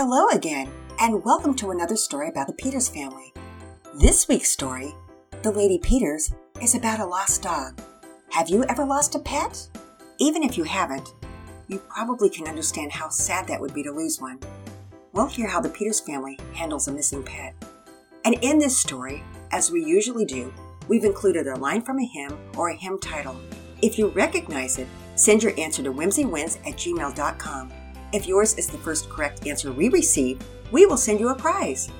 Hello again, and welcome to another story about the Peters family. This week's story, The Lady Peters, is about a lost dog. Have you ever lost a pet? Even if you haven't, you probably can understand how sad that would be to lose one. We'll hear how the Peters family handles a missing pet. And in this story, as we usually do, we've included a line from a hymn or a hymn title. If you recognize it, send your answer to whimsywins at gmail.com. If yours is the first correct answer we receive, we will send you a prize.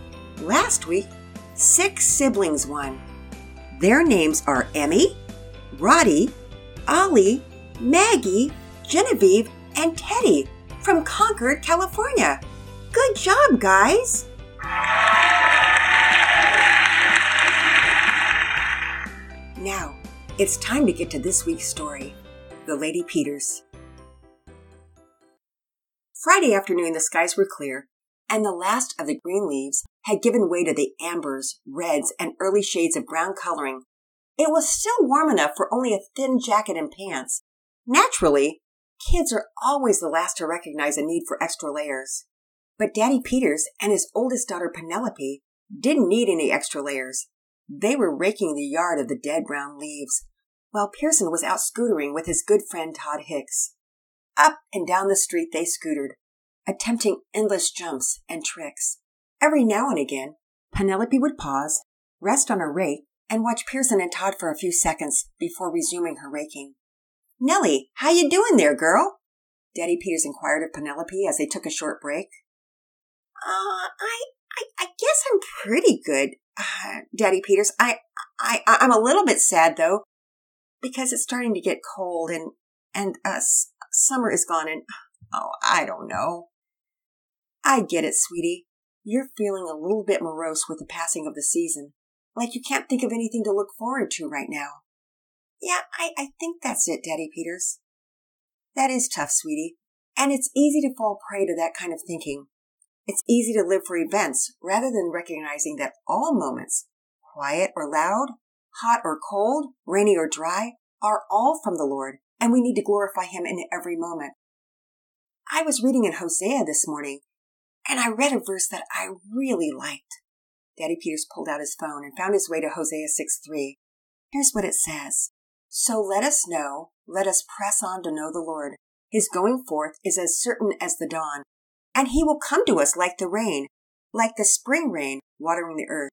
Last week, six siblings won. Their names are Emmy, Roddy, Ollie, Maggie, Genevieve, and Teddy from Concord, California. Good job, guys! Now, it's time to get to this week's story The Lady Peters. Friday afternoon, the skies were clear, and the last of the green leaves had given way to the ambers, reds, and early shades of brown coloring. It was still warm enough for only a thin jacket and pants. Naturally, kids are always the last to recognize a need for extra layers. But Daddy Peters and his oldest daughter Penelope didn't need any extra layers. They were raking the yard of the dead brown leaves, while Pearson was out scootering with his good friend Todd Hicks. Up and down the street they scootered, attempting endless jumps and tricks. Every now and again, Penelope would pause, rest on her rake, and watch Pearson and Todd for a few seconds before resuming her raking. Nellie, how you doing there, girl? Daddy Peters inquired of Penelope as they took a short break. Uh, I, I, I guess I'm pretty good, uh, Daddy Peters. I, I, I'm a little bit sad though, because it's starting to get cold and, and, uh, summer is gone and, oh, I don't know. I get it, sweetie. You're feeling a little bit morose with the passing of the season, like you can't think of anything to look forward to right now. Yeah, I, I think that's it, Daddy Peters. That is tough, sweetie, and it's easy to fall prey to that kind of thinking. It's easy to live for events rather than recognizing that all moments, quiet or loud, hot or cold, rainy or dry, are all from the Lord, and we need to glorify Him in every moment. I was reading in Hosea this morning, and I read a verse that I really liked. Daddy Peters pulled out his phone and found his way to Hosea 6 3. Here's what it says. So let us know, let us press on to know the Lord. His going forth is as certain as the dawn, and he will come to us like the rain, like the spring rain watering the earth.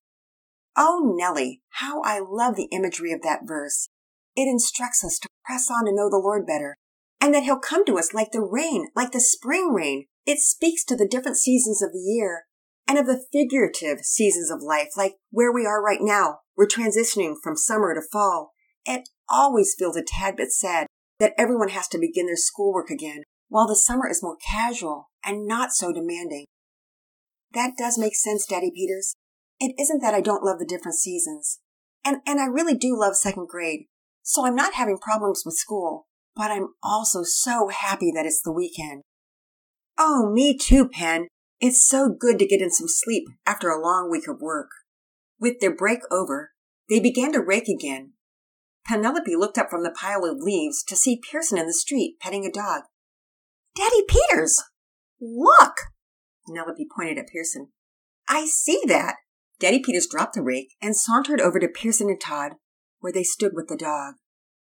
Oh, Nellie, how I love the imagery of that verse. It instructs us to press on to know the Lord better, and that he'll come to us like the rain, like the spring rain. It speaks to the different seasons of the year and of the figurative seasons of life, like where we are right now. We're transitioning from summer to fall. It always feels a tad bit sad that everyone has to begin their schoolwork again, while the summer is more casual and not so demanding. That does make sense, Daddy Peters. It isn't that I don't love the different seasons. And, and I really do love second grade. So I'm not having problems with school, but I'm also so happy that it's the weekend. Oh, me too, Pen. It's so good to get in some sleep after a long week of work. With their break over, they began to rake again. Penelope looked up from the pile of leaves to see Pearson in the street petting a dog. Daddy Peters! Look! Penelope pointed at Pearson. I see that. Daddy Peters dropped the rake and sauntered over to Pearson and Todd, where they stood with the dog.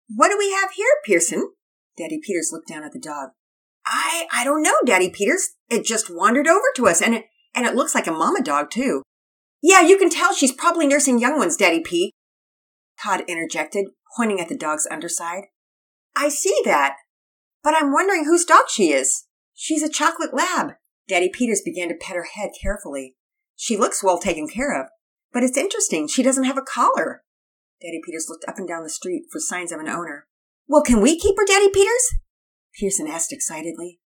What do we have here, Pearson? Daddy Peters looked down at the dog. I I don't know, Daddy Peters. It just wandered over to us, and it and it looks like a mama dog too. Yeah, you can tell she's probably nursing young ones, Daddy P. Todd interjected, pointing at the dog's underside. I see that, but I'm wondering whose dog she is. She's a chocolate lab. Daddy Peters began to pet her head carefully. She looks well taken care of, but it's interesting she doesn't have a collar. Daddy Peters looked up and down the street for signs of an owner. Well, can we keep her, Daddy Peters? Pearson asked excitedly.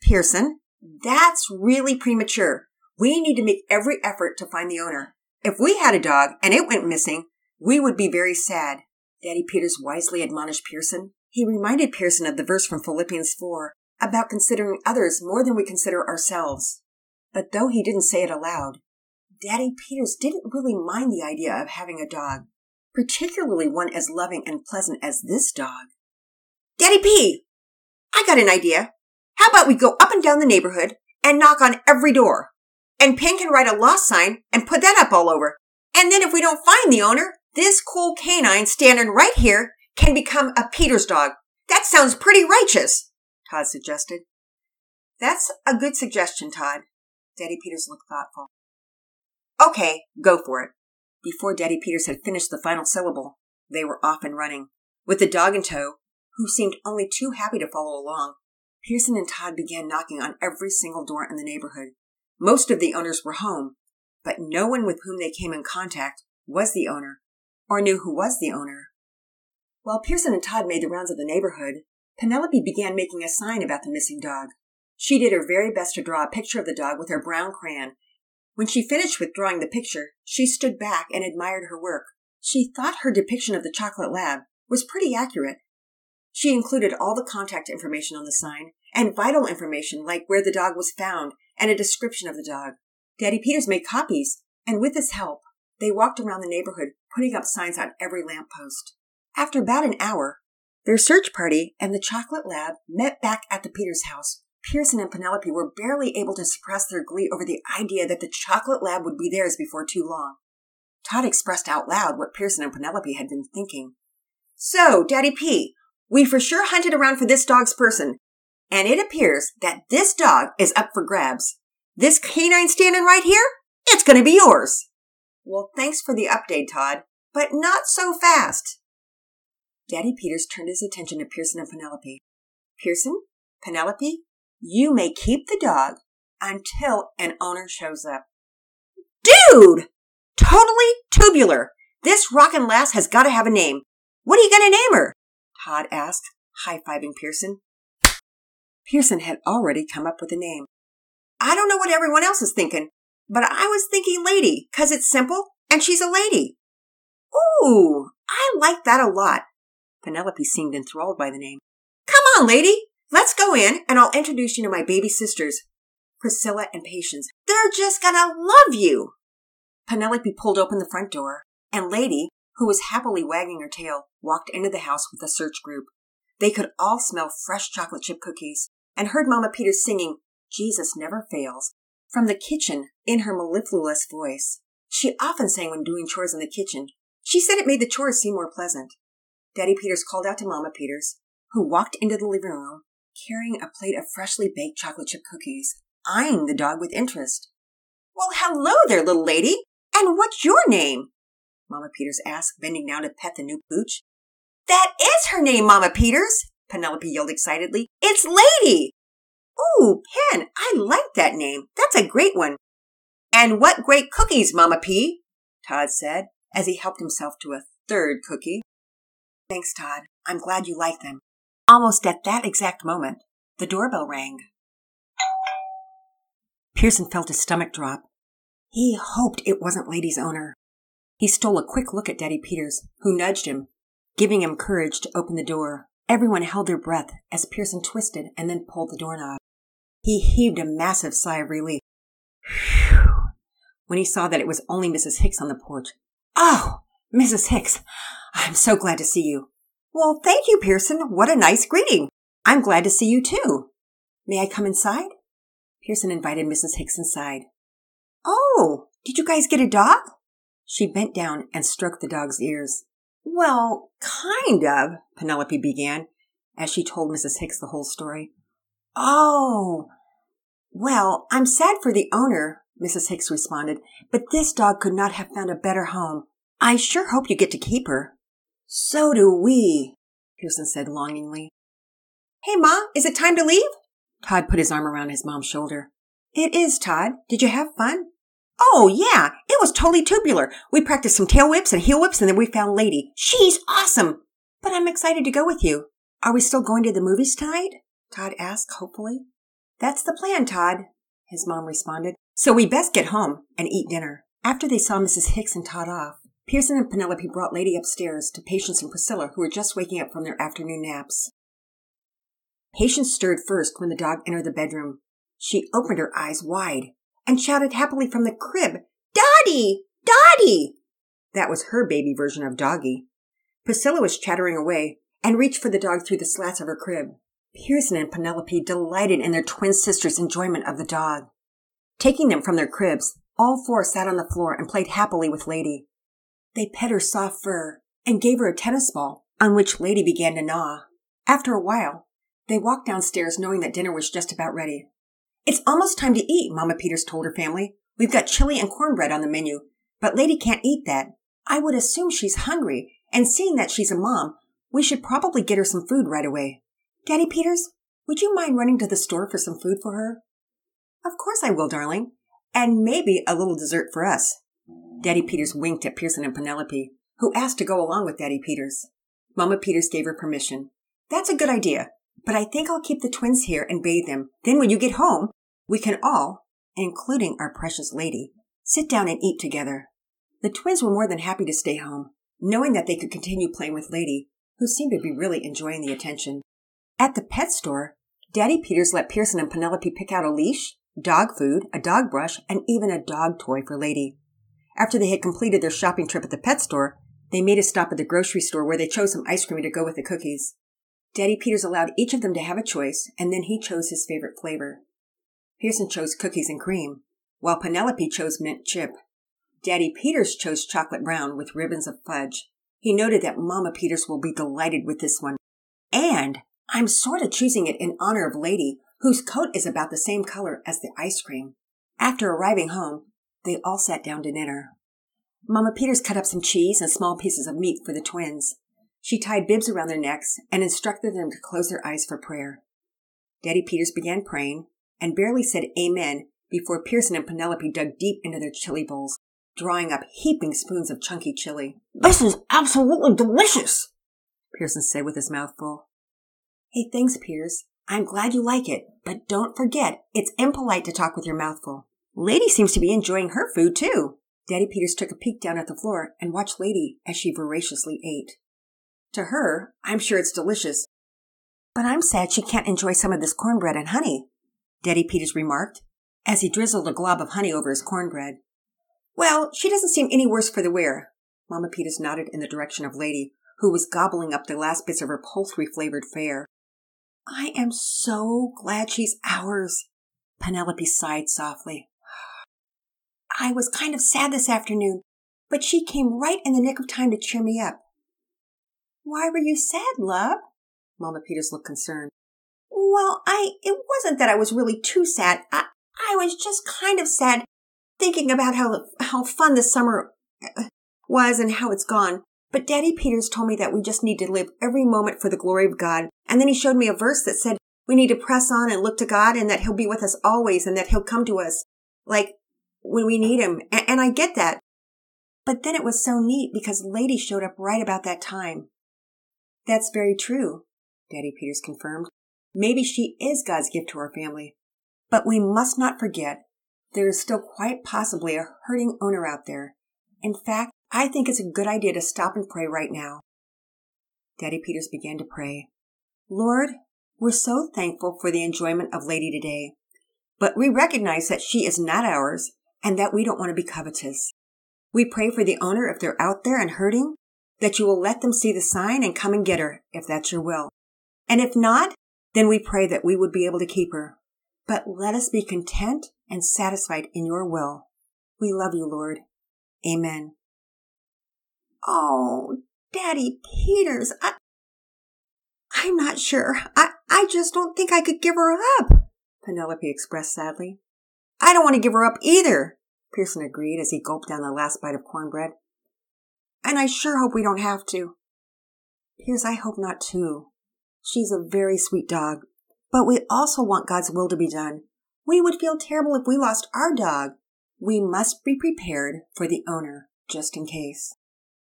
Pearson, that's really premature. We need to make every effort to find the owner. If we had a dog and it went missing, we would be very sad. Daddy Peters wisely admonished Pearson. He reminded Pearson of the verse from Philippians 4 about considering others more than we consider ourselves. But though he didn't say it aloud, Daddy Peters didn't really mind the idea of having a dog, particularly one as loving and pleasant as this dog. Daddy P, I got an idea. How about we go up and down the neighborhood and knock on every door. And Pen can write a lost sign and put that up all over. And then if we don't find the owner, this cool canine standing right here can become a Peter's dog. That sounds pretty righteous, Todd suggested. That's a good suggestion, Todd. Daddy Peters looked thoughtful. Okay, go for it. Before Daddy Peters had finished the final syllable, they were off and running. With the dog in tow, who seemed only too happy to follow along, Pearson and Todd began knocking on every single door in the neighborhood. Most of the owners were home, but no one with whom they came in contact was the owner or knew who was the owner. While Pearson and Todd made the rounds of the neighborhood, Penelope began making a sign about the missing dog. She did her very best to draw a picture of the dog with her brown crayon. When she finished with drawing the picture, she stood back and admired her work. She thought her depiction of the chocolate lab was pretty accurate. She included all the contact information on the sign and vital information like where the dog was found and a description of the dog. Daddy Peters made copies, and with his help, they walked around the neighborhood, putting up signs on every lamppost. After about an hour, their search party and the chocolate lab met back at the Peters house. Pearson and Penelope were barely able to suppress their glee over the idea that the chocolate lab would be theirs before too long. Todd expressed out loud what Pearson and Penelope had been thinking. So, Daddy P, we for sure hunted around for this dog's person, and it appears that this dog is up for grabs. This canine standing right here, it's gonna be yours. Well, thanks for the update, Todd, but not so fast. Daddy Peters turned his attention to Pearson and Penelope. Pearson, Penelope, you may keep the dog until an owner shows up. Dude! Totally tubular. This rockin' lass has got to have a name. What are you going to name her? Todd asked, high fiving Pearson. Pearson had already come up with a name. I don't know what everyone else is thinking, but I was thinking lady, cause it's simple and she's a lady. Ooh, I like that a lot. Penelope seemed enthralled by the name. Come on, lady. Let's go in and I'll introduce you to my baby sisters, Priscilla and Patience. They're just gonna love you. Penelope pulled open the front door and Lady, who was happily wagging her tail, walked into the house with the search group. They could all smell fresh chocolate chip cookies and heard Mama Peters singing Jesus Never Fails from the kitchen in her mellifluous voice. She often sang when doing chores in the kitchen. She said it made the chores seem more pleasant. Daddy Peters called out to Mama Peters, who walked into the living room carrying a plate of freshly baked chocolate chip cookies, eyeing the dog with interest. Well, hello there, little lady. And what's your name? Mama Peters asked, bending down to pet the new pooch. That is her name, Mama Peters, Penelope yelled excitedly. It's Lady! Ooh, Pen, I like that name. That's a great one. And what great cookies, Mama P, Todd said, as he helped himself to a third cookie. Thanks, Todd. I'm glad you like them. Almost at that exact moment, the doorbell rang. Pearson felt his stomach drop. He hoped it wasn't Lady's owner. He stole a quick look at Daddy Peters, who nudged him, giving him courage to open the door. Everyone held their breath as Pearson twisted and then pulled the doorknob. He heaved a massive sigh of relief. When he saw that it was only Mrs. Hicks on the porch. Oh, Mrs. Hicks, I'm so glad to see you. Well, thank you, Pearson. What a nice greeting. I'm glad to see you too. May I come inside? Pearson invited Mrs. Hicks inside. Oh, did you guys get a dog? She bent down and stroked the dog's ears. Well, kind of, Penelope began, as she told Mrs. Hicks the whole story. Oh, well, I'm sad for the owner, Mrs. Hicks responded, but this dog could not have found a better home. I sure hope you get to keep her. So do we, Pearson said longingly. Hey, Ma, is it time to leave? Todd put his arm around his mom's shoulder. It is, Todd. Did you have fun? Oh, yeah, it was totally tubular. We practiced some tail whips and heel whips and then we found Lady. She's awesome. But I'm excited to go with you. Are we still going to the movies tonight? Todd asked hopefully. That's the plan, Todd, his mom responded. So we best get home and eat dinner. After they saw Mrs. Hicks and Todd off, Pearson and Penelope brought Lady upstairs to Patience and Priscilla, who were just waking up from their afternoon naps. Patience stirred first when the dog entered the bedroom. She opened her eyes wide and shouted happily from the crib, Dottie! Dottie! That was her baby version of doggy. Priscilla was chattering away and reached for the dog through the slats of her crib. Pearson and Penelope delighted in their twin sisters' enjoyment of the dog. Taking them from their cribs, all four sat on the floor and played happily with Lady. They pet her soft fur and gave her a tennis ball, on which Lady began to gnaw. After a while, they walked downstairs knowing that dinner was just about ready. It's almost time to eat, Mama Peters told her family. We've got chili and cornbread on the menu, but Lady can't eat that. I would assume she's hungry, and seeing that she's a mom, we should probably get her some food right away. Daddy Peters, would you mind running to the store for some food for her? Of course I will, darling. And maybe a little dessert for us. Daddy Peters winked at Pearson and Penelope, who asked to go along with Daddy Peters. Mama Peters gave her permission. That's a good idea, but I think I'll keep the twins here and bathe them. Then when you get home, we can all, including our precious lady, sit down and eat together. The twins were more than happy to stay home, knowing that they could continue playing with Lady, who seemed to be really enjoying the attention. At the pet store, Daddy Peters let Pearson and Penelope pick out a leash, dog food, a dog brush, and even a dog toy for Lady. After they had completed their shopping trip at the pet store, they made a stop at the grocery store where they chose some ice cream to go with the cookies. Daddy Peters allowed each of them to have a choice, and then he chose his favorite flavor. Pearson chose cookies and cream, while Penelope chose mint chip. Daddy Peters chose chocolate brown with ribbons of fudge. He noted that Mama Peters will be delighted with this one. And I'm sort of choosing it in honor of Lady, whose coat is about the same color as the ice cream. After arriving home, they all sat down to dinner. Mama Peters cut up some cheese and small pieces of meat for the twins. She tied bibs around their necks and instructed them to close their eyes for prayer. Daddy Peters began praying, and barely said amen before Pearson and Penelope dug deep into their chili bowls, drawing up heaping spoons of chunky chili. This is absolutely delicious, Pearson said with his mouth full. Hey, thanks, Piers. I'm glad you like it, but don't forget, it's impolite to talk with your mouth full. Lady seems to be enjoying her food too. Daddy Peters took a peek down at the floor and watched Lady as she voraciously ate. To her, I'm sure it's delicious. But I'm sad she can't enjoy some of this cornbread and honey. Daddy Peters remarked, as he drizzled a glob of honey over his cornbread. Well, she doesn't seem any worse for the wear. Mama Peters nodded in the direction of Lady, who was gobbling up the last bits of her poultry flavored fare. I am so glad she's ours. Penelope sighed softly. I was kind of sad this afternoon, but she came right in the nick of time to cheer me up. Why were you sad, love? Mama Peters looked concerned. Well, I, it wasn't that I was really too sad. I, I was just kind of sad thinking about how, how fun the summer uh, was and how it's gone. But Daddy Peters told me that we just need to live every moment for the glory of God. And then he showed me a verse that said we need to press on and look to God and that he'll be with us always and that he'll come to us like when we need him. And, and I get that. But then it was so neat because Lady showed up right about that time. That's very true, Daddy Peters confirmed. Maybe she is God's gift to our family. But we must not forget there is still quite possibly a hurting owner out there. In fact, I think it's a good idea to stop and pray right now. Daddy Peters began to pray. Lord, we're so thankful for the enjoyment of Lady today, but we recognize that she is not ours and that we don't want to be covetous. We pray for the owner if they're out there and hurting, that you will let them see the sign and come and get her, if that's your will. And if not, then we pray that we would be able to keep her. But let us be content and satisfied in your will. We love you, Lord. Amen. Oh, Daddy Peters, I, I'm not sure. I, I just don't think I could give her up, Penelope expressed sadly. I don't want to give her up either, Pearson agreed as he gulped down the last bite of cornbread. And I sure hope we don't have to. Piers, I hope not too. She's a very sweet dog, but we also want God's will to be done. We would feel terrible if we lost our dog. We must be prepared for the owner, just in case.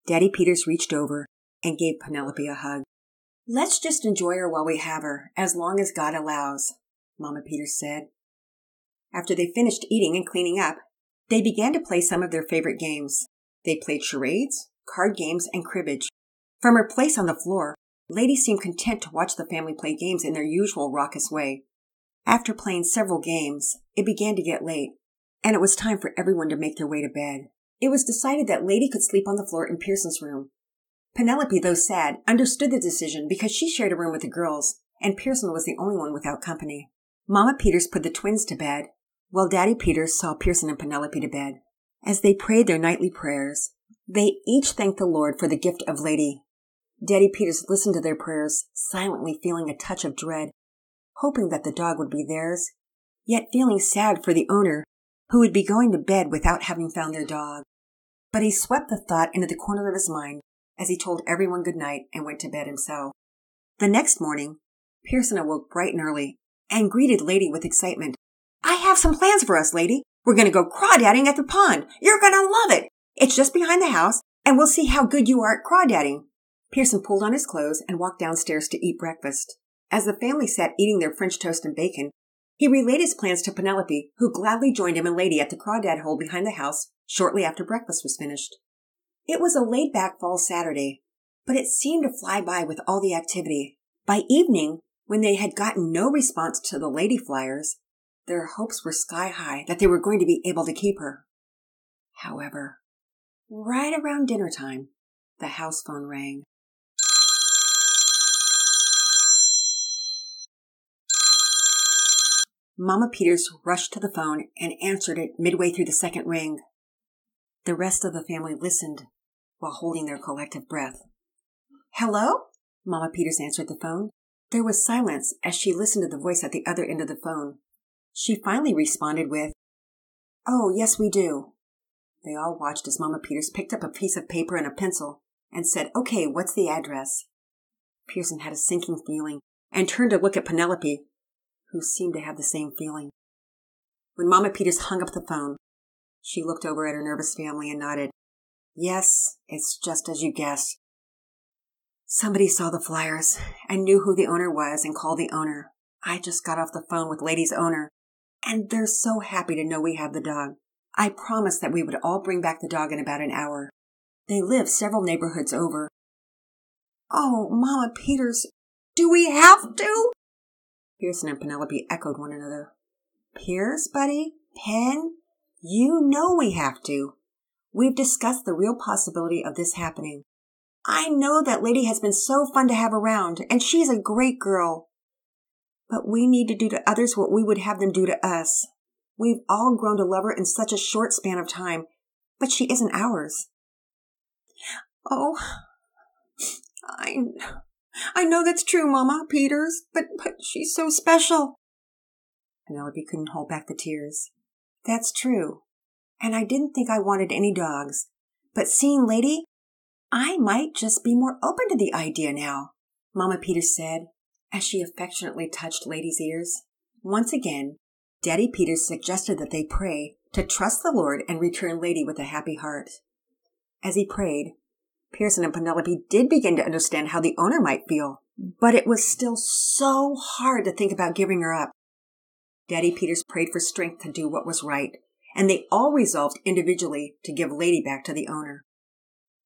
Daddy Peters reached over and gave Penelope a hug. Let's just enjoy her while we have her, as long as God allows, Mama Peters said. After they finished eating and cleaning up, they began to play some of their favorite games. They played charades, card games, and cribbage. From her place on the floor, Lady seemed content to watch the family play games in their usual raucous way. After playing several games, it began to get late, and it was time for everyone to make their way to bed. It was decided that Lady could sleep on the floor in Pearson's room. Penelope, though sad, understood the decision because she shared a room with the girls, and Pearson was the only one without company. Mama Peters put the twins to bed, while Daddy Peters saw Pearson and Penelope to bed. As they prayed their nightly prayers, they each thanked the Lord for the gift of Lady. Daddy Peters listened to their prayers, silently feeling a touch of dread, hoping that the dog would be theirs, yet feeling sad for the owner, who would be going to bed without having found their dog. But he swept the thought into the corner of his mind as he told everyone good night and went to bed himself. The next morning, Pearson awoke bright and early and greeted Lady with excitement. I have some plans for us, Lady. We're going to go crawdadding at the pond. You're going to love it. It's just behind the house, and we'll see how good you are at crawdadding. Pearson pulled on his clothes and walked downstairs to eat breakfast. As the family sat eating their French toast and bacon, he relayed his plans to Penelope, who gladly joined him and Lady at the crawdad hole behind the house shortly after breakfast was finished. It was a laid back fall Saturday, but it seemed to fly by with all the activity. By evening, when they had gotten no response to the lady flyers, their hopes were sky high that they were going to be able to keep her. However, right around dinner time, the house phone rang. Mama Peters rushed to the phone and answered it midway through the second ring. The rest of the family listened while holding their collective breath. Hello? Mama Peters answered the phone. There was silence as she listened to the voice at the other end of the phone. She finally responded with, Oh, yes, we do. They all watched as Mama Peters picked up a piece of paper and a pencil and said, Okay, what's the address? Pearson had a sinking feeling and turned to look at Penelope, who seemed to have the same feeling. When Mama Peters hung up the phone, she looked over at her nervous family and nodded. Yes, it's just as you guess. Somebody saw the flyers and knew who the owner was and called the owner. I just got off the phone with Lady's owner, and they're so happy to know we have the dog. I promised that we would all bring back the dog in about an hour. They live several neighborhoods over. Oh, Mama Peters, do we have to? Pearson and Penelope echoed one another. Pierce, buddy? Pen? You know we have to. We've discussed the real possibility of this happening. I know that lady has been so fun to have around, and she's a great girl. But we need to do to others what we would have them do to us. We've all grown to love her in such a short span of time, but she isn't ours. Oh, I, I know that's true, Mama Peters, but, but she's so special. Penelope couldn't hold back the tears. That's true. And I didn't think I wanted any dogs. But seeing Lady, I might just be more open to the idea now, Mama Peters said, as she affectionately touched Lady's ears. Once again, Daddy Peters suggested that they pray to trust the Lord and return Lady with a happy heart. As he prayed, Pearson and Penelope did begin to understand how the owner might feel, but it was still so hard to think about giving her up. Daddy Peters prayed for strength to do what was right, and they all resolved individually to give Lady back to the owner.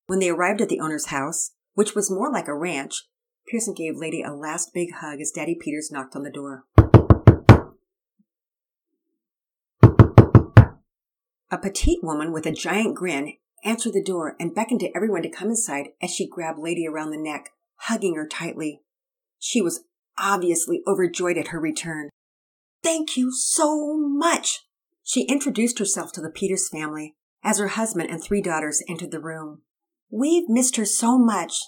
When they arrived at the owner's house, which was more like a ranch, Pearson gave Lady a last big hug as Daddy Peters knocked on the door. A petite woman with a giant grin answered the door and beckoned to everyone to come inside as she grabbed Lady around the neck, hugging her tightly. She was obviously overjoyed at her return. Thank you so much. She introduced herself to the Peters family as her husband and three daughters entered the room. We've missed her so much.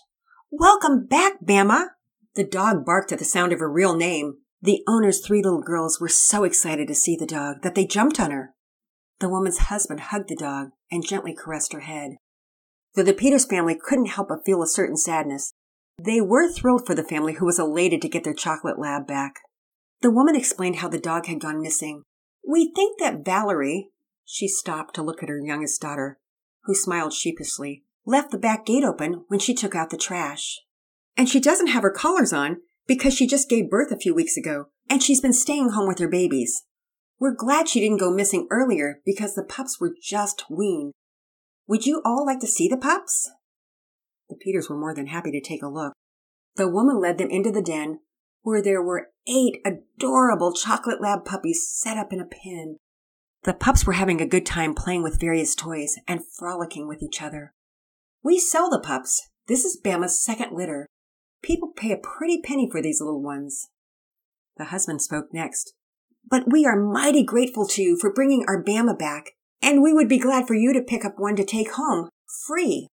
Welcome back, Bama. The dog barked at the sound of her real name. The owner's three little girls were so excited to see the dog that they jumped on her. The woman's husband hugged the dog and gently caressed her head. Though the Peters family couldn't help but feel a certain sadness, they were thrilled for the family who was elated to get their chocolate lab back. The woman explained how the dog had gone missing. We think that Valerie, she stopped to look at her youngest daughter, who smiled sheepishly, left the back gate open when she took out the trash. And she doesn't have her collars on because she just gave birth a few weeks ago and she's been staying home with her babies. We're glad she didn't go missing earlier because the pups were just weaned. Would you all like to see the pups? The Peters were more than happy to take a look. The woman led them into the den where there were eight adorable chocolate lab puppies set up in a pen. The pups were having a good time playing with various toys and frolicking with each other. We sell the pups. This is Bama's second litter. People pay a pretty penny for these little ones. The husband spoke next. But we are mighty grateful to you for bringing our Bama back, and we would be glad for you to pick up one to take home, free.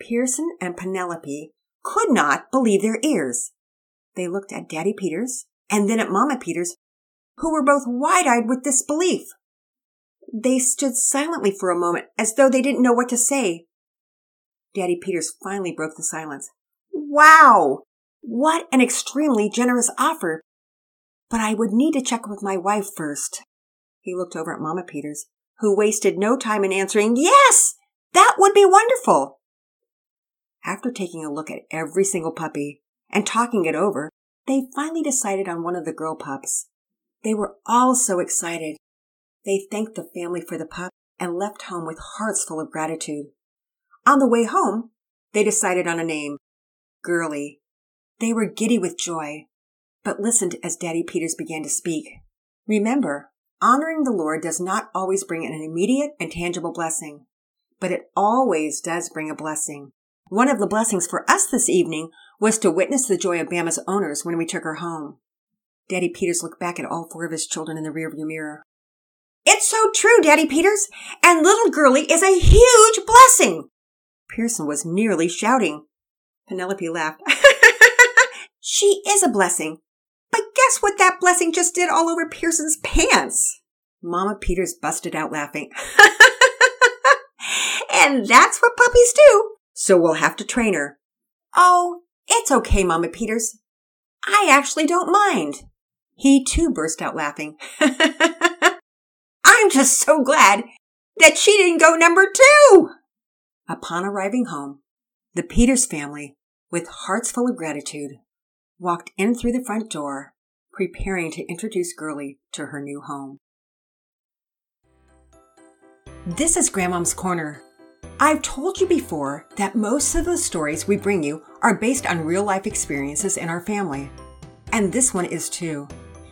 Pearson and Penelope could not believe their ears. They looked at Daddy Peters and then at Mama Peters, who were both wide eyed with disbelief. They stood silently for a moment as though they didn't know what to say. Daddy Peters finally broke the silence. Wow! What an extremely generous offer! But I would need to check with my wife first. He looked over at Mama Peters, who wasted no time in answering, Yes! That would be wonderful! After taking a look at every single puppy and talking it over, they finally decided on one of the girl pups. They were all so excited. They thanked the family for the pup and left home with hearts full of gratitude. On the way home, they decided on a name, Girly. They were giddy with joy, but listened as Daddy Peters began to speak. Remember, honoring the Lord does not always bring an immediate and tangible blessing, but it always does bring a blessing. One of the blessings for us this evening was to witness the joy of Bama's owners when we took her home. Daddy Peters looked back at all four of his children in the rearview mirror. It's so true, Daddy Peters, and little girlie is a huge blessing. Pearson was nearly shouting. Penelope laughed. she is a blessing, but guess what that blessing just did all over Pearson's pants? Mama Peters busted out laughing. and that's what puppies do so we'll have to train her. Oh, it's okay, Mama Peters. I actually don't mind. He too burst out laughing. I'm just so glad that she didn't go number two. Upon arriving home, the Peters family, with hearts full of gratitude, walked in through the front door, preparing to introduce Girly to her new home. This is Grandmom's Corner, I've told you before that most of the stories we bring you are based on real life experiences in our family. And this one is too.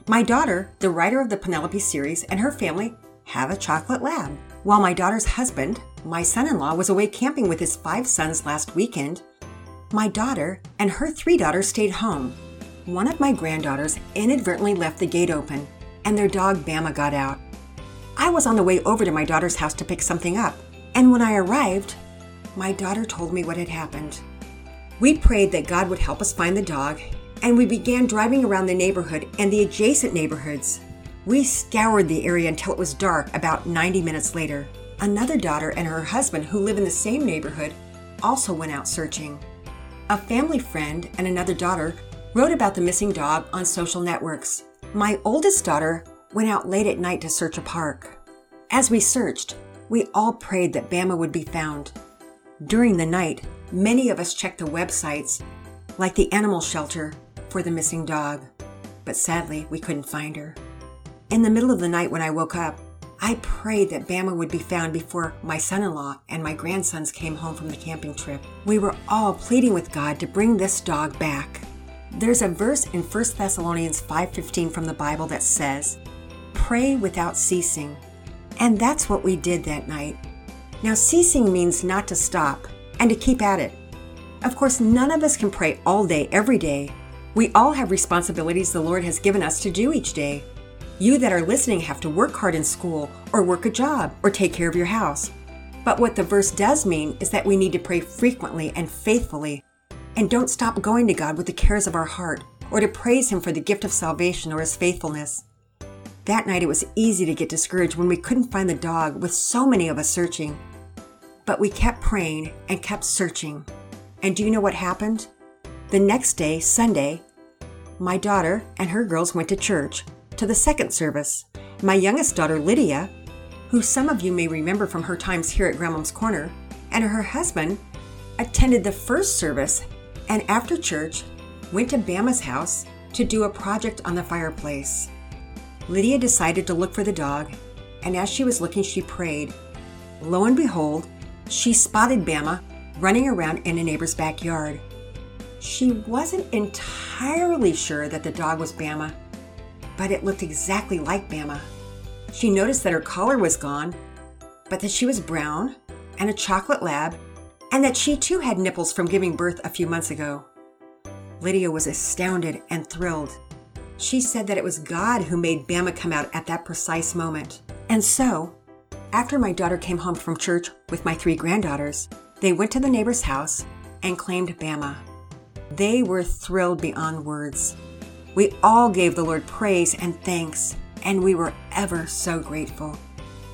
My daughter, the writer of the Penelope series, and her family have a chocolate lab. While my daughter's husband, my son in law, was away camping with his five sons last weekend, my daughter and her three daughters stayed home. One of my granddaughters inadvertently left the gate open, and their dog Bama got out. I was on the way over to my daughter's house to pick something up and when I arrived, my daughter told me what had happened. We prayed that God would help us find the dog, and we began driving around the neighborhood and the adjacent neighborhoods. We scoured the area until it was dark about 90 minutes later. Another daughter and her husband, who live in the same neighborhood, also went out searching. A family friend and another daughter wrote about the missing dog on social networks. My oldest daughter went out late at night to search a park. As we searched, we all prayed that Bama would be found. During the night, many of us checked the websites, like the animal shelter, for the missing dog, but sadly, we couldn't find her. In the middle of the night when I woke up, I prayed that Bama would be found before my son in law and my grandsons came home from the camping trip. We were all pleading with God to bring this dog back. There's a verse in 1 Thessalonians 5:15 from the Bible that says, "Pray without ceasing." And that's what we did that night. Now, ceasing means not to stop and to keep at it. Of course, none of us can pray all day, every day. We all have responsibilities the Lord has given us to do each day. You that are listening have to work hard in school, or work a job, or take care of your house. But what the verse does mean is that we need to pray frequently and faithfully, and don't stop going to God with the cares of our heart, or to praise Him for the gift of salvation or His faithfulness. That night it was easy to get discouraged when we couldn't find the dog, with so many of us searching. But we kept praying and kept searching. And do you know what happened? The next day, Sunday, my daughter and her girls went to church, to the second service. My youngest daughter, Lydia, who some of you may remember from her times here at Grandmom's Corner, and her husband attended the first service and after church went to Bama's house to do a project on the fireplace. Lydia decided to look for the dog, and as she was looking, she prayed. Lo and behold, she spotted Bama running around in a neighbor's backyard. She wasn't entirely sure that the dog was Bama, but it looked exactly like Bama. She noticed that her collar was gone, but that she was brown and a chocolate lab, and that she too had nipples from giving birth a few months ago. Lydia was astounded and thrilled. She said that it was God who made Bama come out at that precise moment. And so, after my daughter came home from church with my three granddaughters, they went to the neighbor's house and claimed Bama. They were thrilled beyond words. We all gave the Lord praise and thanks, and we were ever so grateful.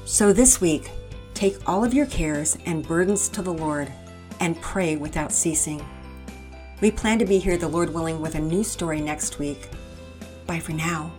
So this week, take all of your cares and burdens to the Lord and pray without ceasing. We plan to be here, the Lord willing, with a new story next week. Bye for now.